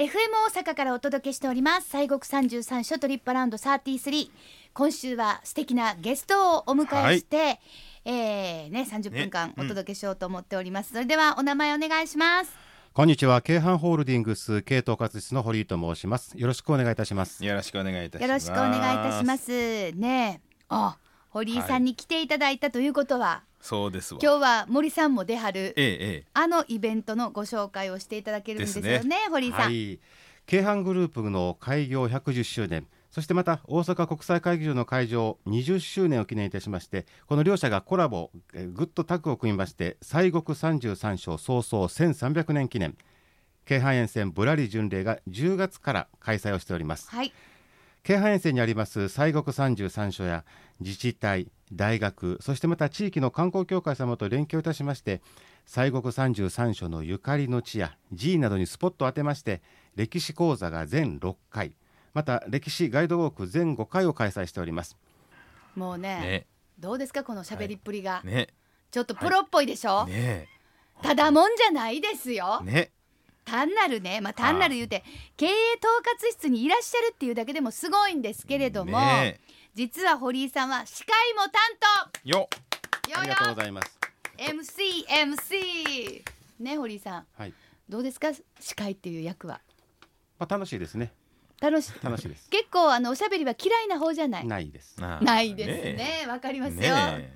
FM 大阪からお届けしております。西国三十三所トリップアラウンド33今週は素敵なゲストをお迎えして、えーね30分間ねうん。お届けしようと思っております、それではお名前お願いします。こんにちは、京阪ホールディングス系統括室の堀井と申します。よろしくお願いいたします。よろしくお願いいたしよろます。しくお願いいたします。ね。あ堀井さんに来ていただいたということは、そうですわ。今日は森さんも出はるえええあのイベントのご紹介をしていただけるんですよねね。堀井さん、はい、京阪グループの開業110周年、そしてまた大阪国際会議場の会場20周年を記念いたしまして、この両社がコラボ、えーグッとタッグを組みまして、西国33章早々1300年記念、京阪沿線ぶらり巡礼が10月から開催をしております。はい京阪沿線にあります西国三十三所や自治体、大学、そしてまた地域の観光協会様と連携をいたしまして、西国三十三所のゆかりの地や寺院などにスポットを当てまして、歴史講座が全6回、また歴史ガイドウォーク全5回を開催しております。もうねね。どうですかこの喋りっぷりが、ね。ちょっとプロっぽいでしょ、ね。ただもんじゃないですよ、ね単なるねまあ単なる言うて経営統括室にいらっしゃるっていうだけでもすごいんですけれども、ね実は堀井さんは司会も担よ当よありがとうよございます。MCMC ね堀井さん。はい、どうですか？司会っていう役は。まあ楽しいですね。楽しい楽しいです。結構あのおしゃべりは嫌いな方じゃないないです。ないですね。わ、かりますよ。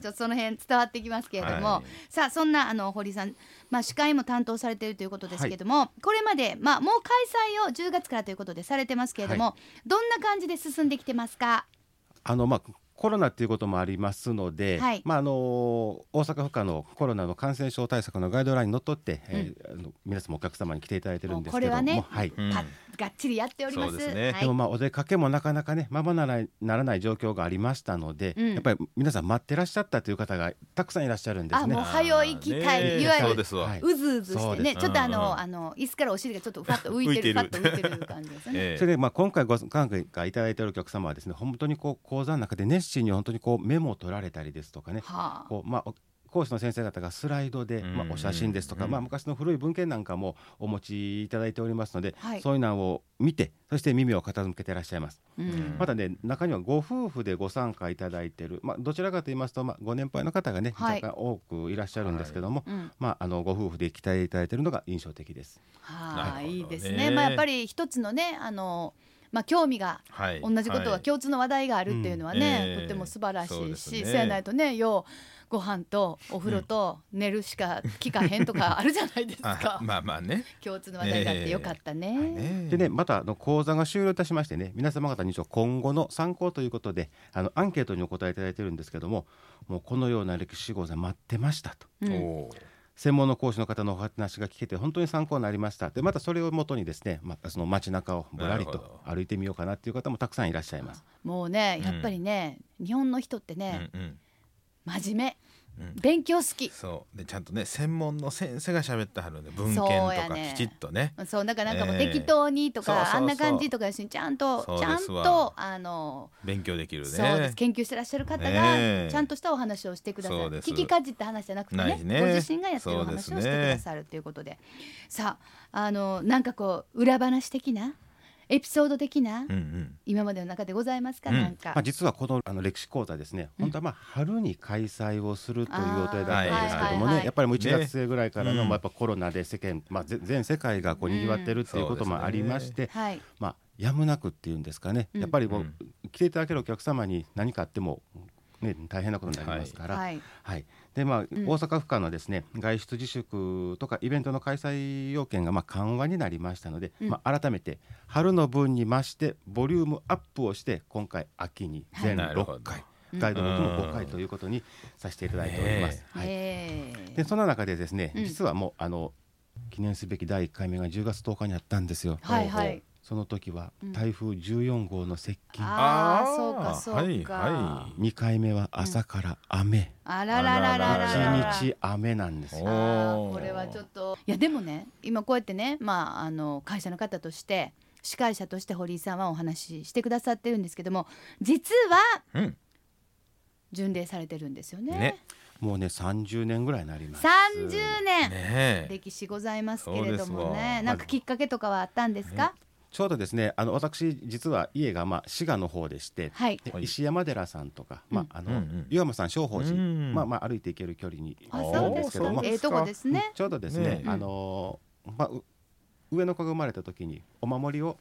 ちょっとその辺伝わってきますけれども、はいさあそんなあの堀さん、まあ司会も担当されているということですけれども、これまでまあもう開催を10月からということでされてますけれども、どんな感じで進んできてますか？あのまあコロナっていうこともありますので、はい。まああの大阪府下のコロナの感染症対策のガイドラインにのっとって、えーあの皆様お客様に来ていただいてるんですけども、もうこれはねはい。うん。ががっちりやっております。そうですね。はい。でもまあお出かけもなかなかねままならならない状況がありましたので、うん。やっぱり皆さん待ってらっしゃったという方がたくさんいらっしゃるんですね。あもう。早行きたいいわゆるそうずうずしてね、ちょっとあの、うんうんあの椅子からお尻がちょっとふわっと浮いてる、浮いてる。ふわっと浮いてる感じですね。え えそれでまあ今回ご参加いただいているお客様はですね本当にこう講座の中で熱心に本当にこうメモを取られたりですとかね、はあ。こうまあお講師の先生方がスライドで、まあ、うんお写真ですとか、うん。まあ、昔の古い文献なんかもお持ちいただいておりますので、はい。そういうのを見てそして耳を傾けていらっしゃいます。うん。またね中にはご夫婦でご参加いただいている、まあ、どちらかと言いますと、まあ、ご年配の方がね、はい。若干多くいらっしゃるんですけども、うん。まあ、あのご夫婦で来ていただいているのが印象的です。はあ、なるほどね。いいですね。まあやっぱり一つのねあのまあ興味がはい。同じことは共通の話題があるっていうのはね、うん。ええとっても素晴らしいし、そうですね。そうやないとねようご飯とお風呂と寝るしか聞かへんとかあるじゃないですあか。まあまあね。共通の話題があってよかったね。ね。でねまたあの講座が終了いたしましてね皆様方に今後の参考ということであのアンケートにお答えいただいてるんですけどももうこのような歴史講座待ってましたと。うん専門の講師の方のお話が聞けて本当に参考になりました。でまたそれをもとにですね、まあ、その街中をぶらりと歩いてみようかなっていう方もたくさんいらっしゃいます。もうねうんやっぱりね、日本の人ってね、うんうん。真面目。うん勉強好き。そう。でちゃんとね専門の先生が喋ってはるんで文献とかきちっとね。そうだからなんかもうええ。適当にとか、あんな感じとかちゃんとちゃんとあの勉強できるね。そうです。研究してらっしゃる方がええ。ちゃんとしたお話をしてくださる、聞きかじった話じゃなくてねご自身がやってるお話をしてくださるということで。さああのなんかこう裏話的なエピソード的な、うんうん。今までの中でございますか、うん。なんか、まあ、実はこのあの歴史講座ですね、本当はまあ春に開催をするという予定だったんですけどもあーはいはいはいねやっぱりもう1ね月末ぐらいからの、うんまあ、やっぱコロナで世間、まあ、ぜ全世界がこうにぎわってるっていうこともありまして、はい。まあ、やむなくっていうんですかね、うん。やっぱりもう、うん。来ていただけるお客様に何かあっても、ね、大変なことになりますから、はい。はいでまあん。大阪府下のですね外出自粛とかイベントの開催要件がまあ緩和になりましたので、うん。まあ、改めて春の分に増してボリュームアップをして今回秋に全はい。なるほど。6回、ガイドブックも5回ということにさせていただいております。はい。ええでその中でですね、うん。実はもうあの記念すべき第1回目が10月10日にあったんですよ。はいはいその時はうん。台風14号の接近、ああそうかそうか、はいは2回目は朝から雨、あらららららら。ら1日雨なんですよ。これはちょっと。いやでもね今こうやってねまああの会社の方として司会者として堀井さんはお話ししてくださってるんですけども実はうん。巡礼されてるんですよね。ね。もうね30年ぐらいになります。30年、歴史ございますけれどもわ。ねなんかきっかけとかはあったんですか、ちょうどですねあの私実は家がまあ滋賀の方でして、はい。石山寺さんとか、まああの、うんうん。岩間さん正法寺、うんまあまあ歩いて行ける距離にああるそうんですけども、ええとこですね。ちょうどですね、ねあのーまあう上の子が生まれた時にお守りを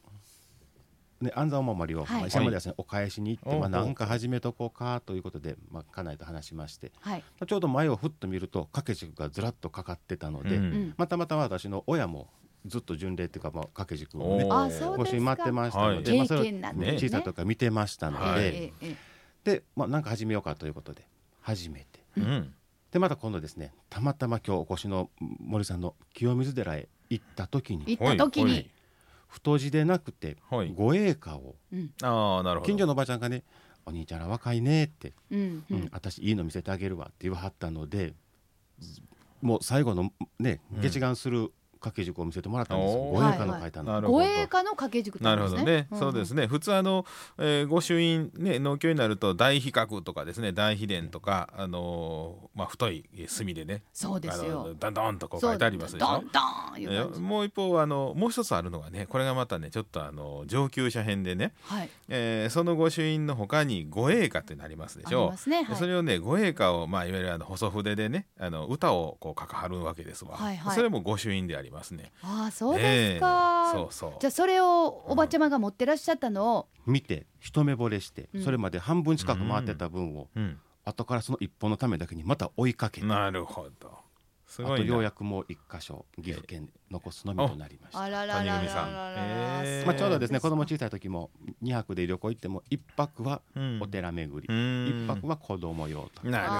ね安産お守りを、はい。まあ石山寺さんにお返しに行って、はい。まあなんか始めとこうかということでまあ家内と話しまして、はい、ちょうど前をふっと見ると掛け軸がずらっとかかってたので、うんうん、またまた私の親もずっと巡礼っていうかまあ掛け軸をねおー。あそうですか。ご朱印待ってましたので、はい。まあ、それ小さい時から見てましたので、はい。ええええで、まあ、なんか始めようかということで始めて。うん。でまた今度ですねたまたま今日お越しの森さんの清水寺へ行った時に行った時に、はい太字でなくてはい。護衛歌をうん。ああなるほど。近所のおばちゃんがね「お兄ちゃんら若いね」ってうん「うん。私いいの見せてあげるわ」って言わはったのでずもう最後のねうん。下願する掛け軸を見せてもらったんです護衛歌の書いたの。なるほど護衛歌の掛け軸ってなことでするほど。ね、ね。そうですね。普通あの、えー、御朱印ね農協になると大比較とかですね。大秘伝とかあのーまあ太い墨でね。そうですあよの。ダンダンとこう書いてありますでしょ？ドンドンいう感じ。えもう一方あのもう一つあるのがねこれがまたねちょっとあの上級者編でね、はい。えーその御朱印の他に護衛歌ってなりますでありしょますね。はい。それをね護衛歌を、まあ、いわゆるあの細筆でねあの歌をこう書かはるわけですわ、はいはい。それも御朱印でありますね。ああそうですか。ええ。そうそう。じゃあそれをおばちゃまが持ってらっしゃったのを、見て一目惚れして、うん。それまで半分近く回ってた分を、うん、後からその一本のためだけにまた追いかけて、なるほどすあごいな。とようやくもう一箇所岐阜県残すのみとなりました。あららららららまあ、ちょうどですね子供ち小さい時も2泊で旅行行っても1泊はうんお寺巡り、うん。1泊は子供用と。なるほ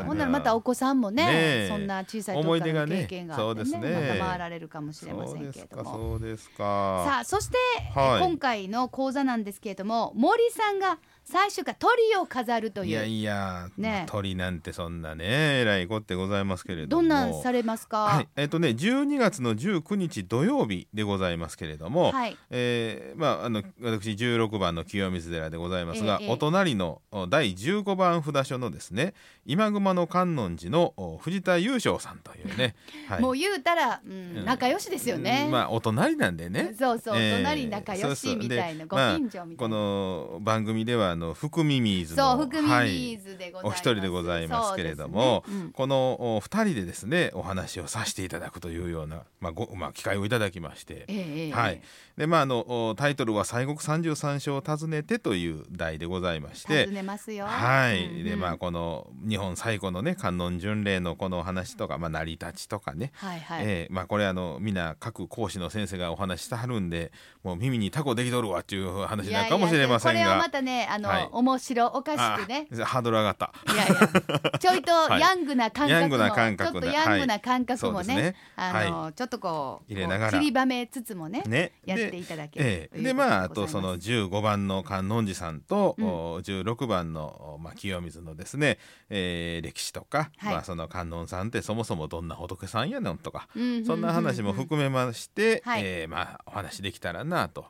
ど。ほんならまたお子さんもねねえ。そんな小さい時からの経験があってねそうですね。また回られるかもしれませんけれども。そうですか。そうですか。さあそして、はい。今回の講座なんですけれども森さんが最初から鳥を飾るという。いやいや、ね。まあ鳥なんてそんなねえらいこってございますけれども。どんなんされますか？はい。えっ、とね12月の19日土曜日でございますけれども、はい。えーまああの私16番の清水寺でございますが、ええええ。お隣のお第15番札所のですね今熊野観音寺のお藤田雄翔さんというね、はい。もう言うたら、うんうん。仲良しですよね。うんまあお隣なんでね。そうそう、ええ。隣仲良しみたいな、でご近所みたこいな。の番組ではあの福耳水のそう、福はい耳水でございます。お一人でございますけれども、ね。うん。このお二人でですねお話をさせていただくというような、まあごまあ、機会をいただきまして、ええええはい、でまああのおタイトルは「西国三十三所を訪ねて」という題でございまして。尋。ねますよ。はい、うんうん。でまあこの日本最古のね観音巡礼のこのお話とか、まあ、成り立ちとかね、はいはい。えーまあ、これあのみんな各講師の先生がお話ししてはるんでもう耳にタコできとるわっていう話なのかもしれませんが。いやいやこれはまたね、あの、はい。面白おかしくね。あハードル上がった。いやいや、ちょいと はい。ヤングな感覚も、ヤングな感覚ちょっでとヤングな感覚もね、はい。あの、ちょっとこう入れながら。こう散りばめつつもね、ね、やってでいただけるええ。でまああとその15番の観音寺さんと、うん。お16番の、おまあ、清水のですね、えー歴史とか、はい。まあ、その観音さんってそもそもどんな仏さんやのとか、そんな話も含めまして、はい。えーまあ、お話できたらなと。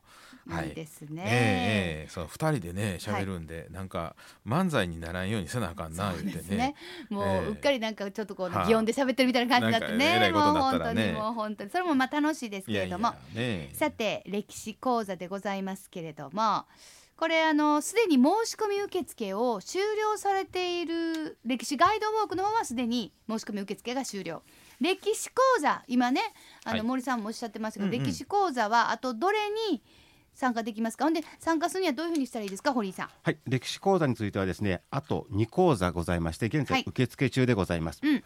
はい。いいですね。ええええ。その2人でね喋るんで、なんか漫才にならんようにせなあかんな言ってね。もう、ええ。うっかりなんかちょっとこう、はい擬音で喋ってるみたいな感じになってね、なんかえらいこともう本当にもう本当に。それもまあ楽しいですけれども、ね。さて歴史講座でございますけれどもこれあのすでに申し込み受付を終了されている歴史ガイドウォークの方はすでに申し込み受付が終了。歴史講座今ねあの、はい。森さんもおっしゃってましたけど、うんうん。歴史講座はあとどれに参加できますか？ほんで参加するにはどういうふうにしたらいいですか堀井さん？はい、歴史講座についてはですねあと2講座ございまして現はい。在受付中でございます、うん。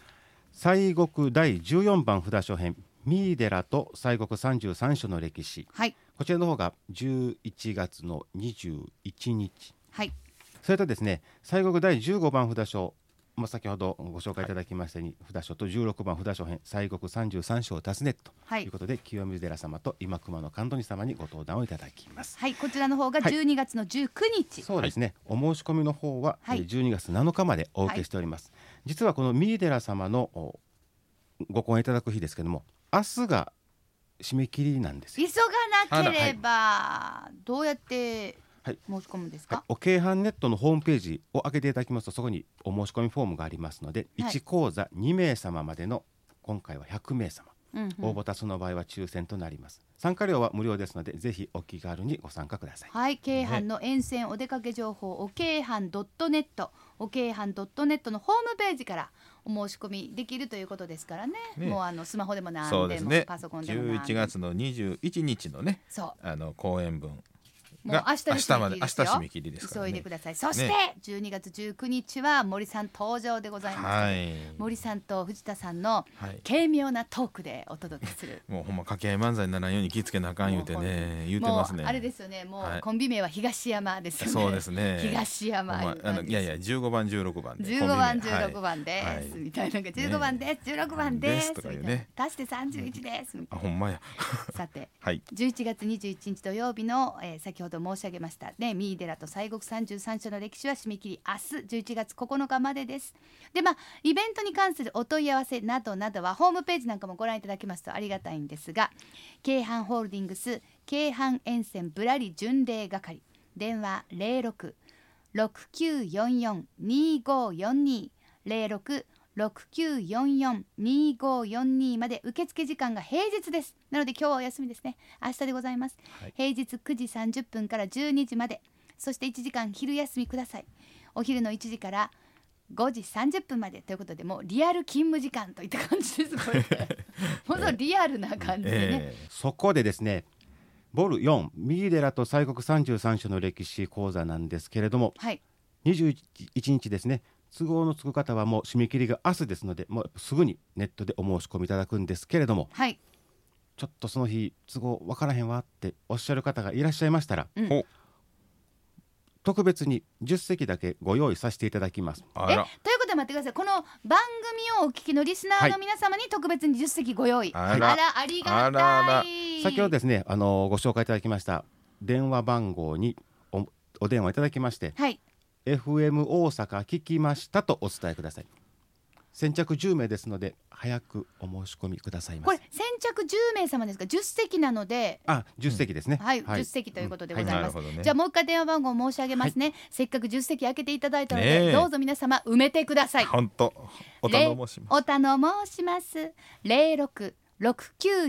西国第14番札所編三井寺と西国33所の歴史。はい。こちらの方が11月の21日。はい。それとですね西国第15番札所まあ、先ほどご紹介いただきましたように、札所と16番札所編西国33所を訪ねとはい。いうことで、清水寺様と今熊野神取様にご登壇をいただきます。はい。こちらの方がはい。12月の19日、そうですね、お申し込みの方は、はい。えー12月7日までお受けしております、実はこの三井寺様のおご講演いただく日ですけども明日が締め切りなんですよ。急がなければどうやってはい。申し込むんですはい。か、お京阪ネットのホームページを開けていただきますとそこにお申し込みフォームがありますので、はい。1講座2名様までの今回は100名様、うんうん。応募多数の場合は抽選となります。参加料は無料ですのでぜひお気軽にご参加ください。はい、京阪の沿線お出かけ情報、お京阪ドットネット、お京阪ドットネットのホームページからお申し込みできるということですからね。ね。もうあのスマホでもなんでも、ね。パソコンでもなんでも。11月の21日のね。そあの公演分。う、もうが明日明日まで明日締め切りです急いでください。そして、ね12月19日は森さん登場でございます。はい。森さんと藤田さんのはい。軽妙なトークでお届けする。もうほんま掛け合い漫才にならんように気ぃつけなあかん言うてね言うてますね。あれですよね。もう、はい。コンビ名は東山です。そうですね。東山あのいやいや15番16番で。15番コンビ名。16番です、はいみたいななんか15番です、16番です。ですとかね。足して31です。あほんまや。なさて はい。11月21日土曜日の、えー先ほどと申し上げました。ね三井寺と西国33所の歴史は締め切り明日11月9日までです。でまあイベントに関するお問い合わせなどなどはホームページなんかもご覧いただけますとありがたいんですが京阪ホールディングス京阪沿線ぶらり巡礼係電話06 6944-2542 06 6944-2542まで受付時間が平日です。なので今日はお休みですね。明日でございます、はい。平日9時30分から12時まで。そして1時間昼休みください。お昼の1時から5時30分までということでもうリアル勤務時間といった感じです。これ。ものリアルな感じでね、えそこでですねボル4三井寺と西国33所の歴史講座なんですけれどもはい。21日ですね都合のつく方はもう締め切りが明日ですのでもうすぐにネットでお申し込みいただくんですけれどもはい。ちょっとその日都合わからへんわっておっしゃる方がいらっしゃいましたら、うん。ほ特別に10席だけご用意させていただきます。えあら。ということで待ってください。この番組をお聞きのリスナーの皆様に特別に10席ご用意、あら。あらありがたい。あらあ。ら先ほどですねあのご紹介いただきました電話番号におお電話いただきましてはい FM 大阪聞きましたとお伝えください。先着10名ですので早くお申し込みくださいませ。これ先着10名様ですか？10席なので。あ10席ですね、はい、10席ということでございます、なるほどねじゃあもう一回電話番号申し上げますね、せっかく10席開けていただいたので、ねえ。どうぞ皆様埋めてください。本当。お頼申します。お頼申します。零六六九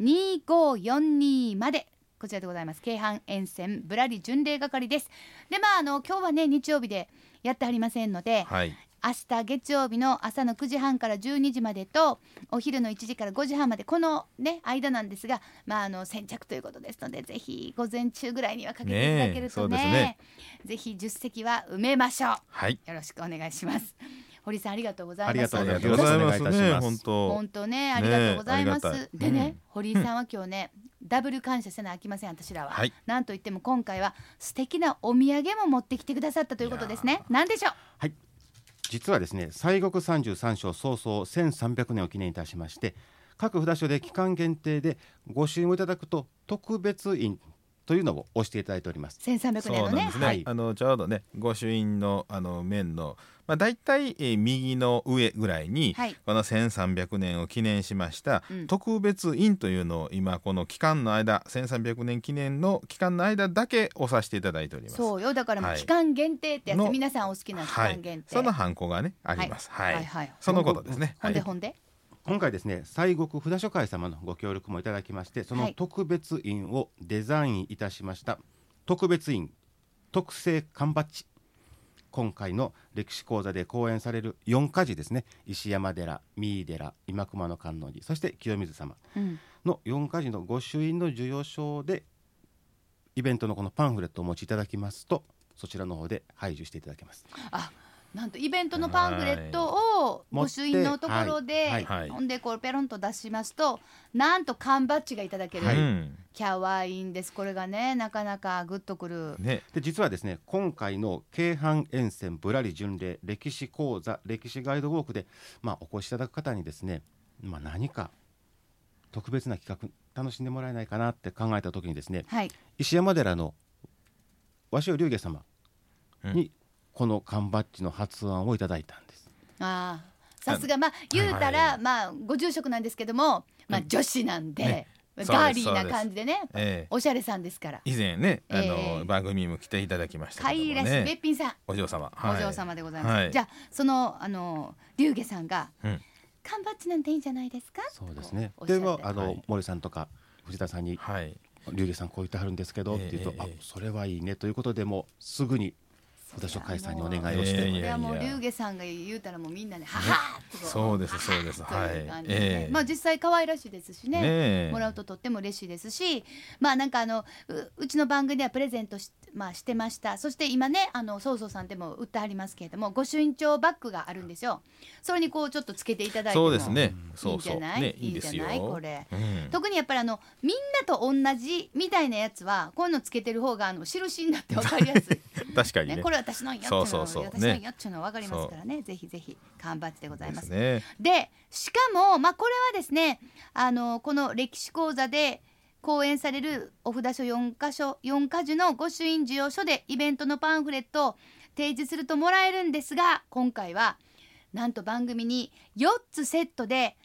四四二五四二零六六九四四二五四二まで。こちらでございます。京阪沿線ぶらり巡礼係です。でまああの今日はね日曜日でやってはりませんのではい。明日月曜日の朝の9時半から12時までとお昼の1時から5時半までこのね間なんですがまああの先着ということですのでぜひ午前中ぐらいにはかけていただけるとねねね。ぜひ10席は埋めましょう。はい。よろしくお願いします堀さんありがとうございます。ありがとうございます。がとうございます。ね本当本当ねありがとうございます、でね、うん。堀井さんは今日ねダブル感謝せなあきません私らは、はい。なんといっても今回は素敵なお土産も持ってきてくださったということですね。なんでしょう？はい。実はですね西国33所早々1300年を記念いたしまして各札所で期間限定でご支援をいただくと特別印というのを押していただいております。1300そう年のねね、はい。あのちょうどね御朱印のあの面のまあ大体、えー右の上ぐらいに、はい。この1300年を記念しました、うん。特別印というのを今この期間の間1300年記念の期間の間だけ押させていただいております。そうよ。だからもうはい。期間限定ってやつ、の皆さんお好きな期はい間限、定、そのハンコがねあります。はい、はい。はいそのことですね。はい。ほんで？ほんで、今回ですね西国札所会様のご協力もいただきましてそのはい。特別印をデザインいたしました、特別印特製缶バッジ今回の歴史講座で講演される4か寺ですね。石山寺三井寺今熊野観音寺そして清水様、の4か寺の御朱印の授与証でイベントのこのパンフレットをお持ちいただきますとそちらの方で排除していただけます。あなんとイベントのパンフレットを御朱印のところで、ほんでこうペロンと出しますとなんと缶バッジがいただける、はい。うんキャワインです。これがねなかなかグッとくる。ね。で実はですね今回の京阪沿線ぶらり巡礼歴史講座歴史ガイドウォークで、まあ、お越しいただく方にですね、まあ、何か特別な企画楽しんでもらえないかなって考えた時にですねはい。石山寺の鷲尾龍下様にこの缶バッジの発案をいただいたんです。ああさすが。まあ言うたら、はいまあご住職なんですけども、まあうん。女子なんで、ね。ガーリーな感じでねええ。おしゃれさんですから。以前ねあの、ええ。番組にも来ていただきました可けども愛らしいべねっぴんさん、お嬢様、お嬢様でございます、はい。じゃあそのあの龍下さんが、うん。缶バッジなんていいんじゃないですか？そうですね。でもあの、はい。森さんとか藤田さんにはい。龍下さんこう言ってはるんですけど、ええ。って言うと、ええあそれはいいねということでもうすぐに札所会さんにお願いをして、ええこれはもういやいや龍下さんが言うたらもうみんなねははーってこうそうですそうです。とはい。ええ。まあ実際可愛らしいですしね。ねえ。もらうととっても嬉しいですしまあなんかあのううちの番組ではプレゼントし,、まあ、してました。そして今ねあのそうそうさんでも売ってありますけれども御朱印帳バッグがあるんですよ。それにこうちょっとつけていただいてもそうですね。いいそうそんじゃない、うねいいんじゃない？これ。うん特にやっぱりあのみんなと同じみたいなやつはこういうのつけてる方があの印になって分かりやすい、確かにねね、これ私のんやっていうのそうそうそう。私のんやっていうのは分かりますからね。ぜひぜひ缶バッジでございまですすね。でしかも、まあ、これはですねあのこの歴史講座で講演されるお札所4か所4か所の御朱印授与所でイベントのパンフレットを提示するともらえるんですが今回はなんと番組に4つセットで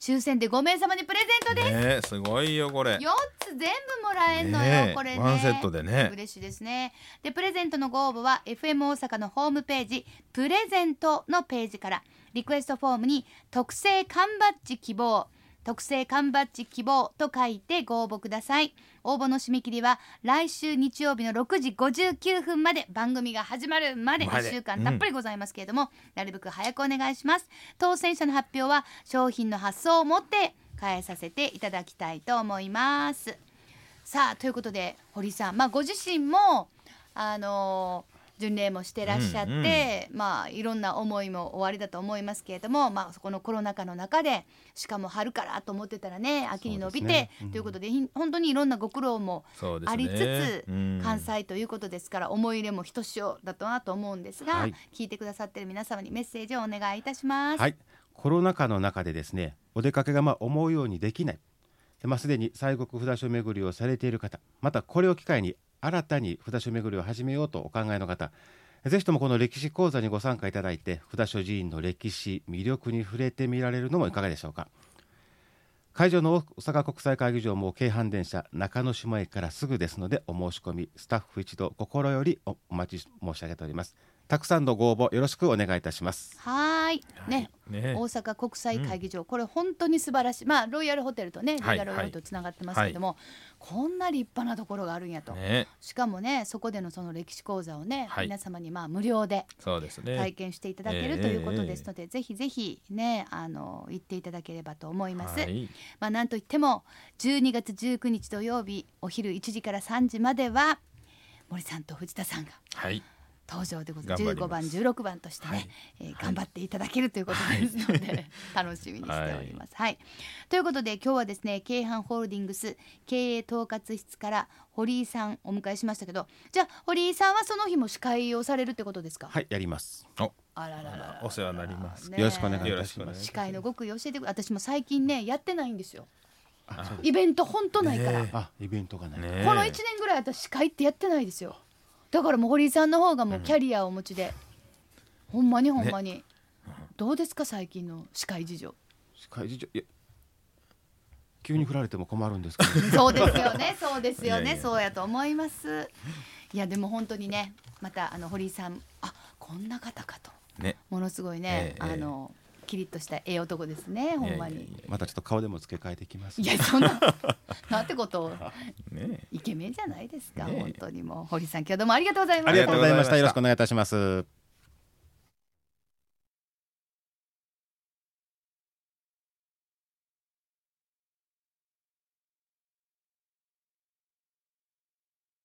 抽選で5名様にプレゼントです。ねすごいよこれ。4つ全部もらえんのよ、ねえこれね。ワンセットでね。嬉しいですね。でプレゼントのご応募は FM 大阪のホームページプレゼントのページからリクエストフォームに特製缶バッジ希望特製缶バッジ希望と書いてご応募ください。応募の締め切りは来週日曜日の6時59分まで番組が始まるまでまで。1週間たっぷりございますけれども、なるべく早くお願いします。当選者の発表は商品の発送をもって変えさせていただきたいと思います。さあということで堀さん、まあ、ご自身もあの巡礼もしてらっしゃって、まあいろんな思いもおありだと思いますけれども、まあ、そこのコロナ禍の中でしかも春からと思ってたらね秋に伸びて、ね。うんということでひ本当にいろんなご苦労もありつつ、うん。関西ということですから思い入れもひとしおだとなと思うんですが、はい。聞いてくださってる皆様にメッセージをお願いいたします。はい、コロナ禍の中でですねお出かけがまあ思うようにできない。で、まあ、すでに西国札所巡りをされている方またこれを機会に新たに札所巡りを始めようとお考えの方ぜひともこの歴史講座にご参加いただいて札所寺院の歴史魅力に触れてみられるのもいかがでしょうか。会場の大阪国際会議場も京阪電車中之島駅からすぐですのでお申し込みスタッフ一同心よりおお待ち申し上げております。たくさんのご応募よろしくお願いいたします。はーい。ね。ね。大阪国際会議場、これ本当に素晴らしい。まあロイヤルホテルとねロはいイヤルホテルとつながってますけども、こんな立派なところがあるんやと、ね。しかもねそこでのその歴史講座をね、はい。皆様にまあ無料でそうですね。体験していただけるええということですので、ぜひぜひねあの行っていただければと思います。はい。まあなんといっても12月19日土曜日お昼1時から3時までは森さんと藤田さんがはい登場でございます。15頑張ります。番16番としてね、はい。えー頑張っていただけるということですので、楽しみにしております。はい、ということで今日はですね京阪ホールディングス経営統括室から堀井さんお迎えしましたけどじゃあ堀井さんはその日も司会をされるってことですか、はいやります。おあららららお世話になります。ねよろしくお願いいよろしくお願いたします。司会の極意教えてくれ私も最近ねやってないんですよ。イベント本当ないから、ねあイベントがない、ねこの1年ぐらい私司会ってやってないですよだからもう堀井さんの方がもうキャリアをお持ちで、ほんまにほんまに、どうですか最近の司会事情。司会事情？いや急に振られても困るんですけど。そうですよね。そうですよね。いやいや。そうやと思います。いやでも本当にねまたあの堀井さん。あこんな方かと。ね。ものすごいね、ええ。あのキリッとしたええ男ですねほんまに。またちょっと顔でも付け替えてきますいやそんな なんてことねイケメンじゃないですか、本当にもう。堀さん今日どうもありがとうございました。ありがとうございました。よろしくお願いいたします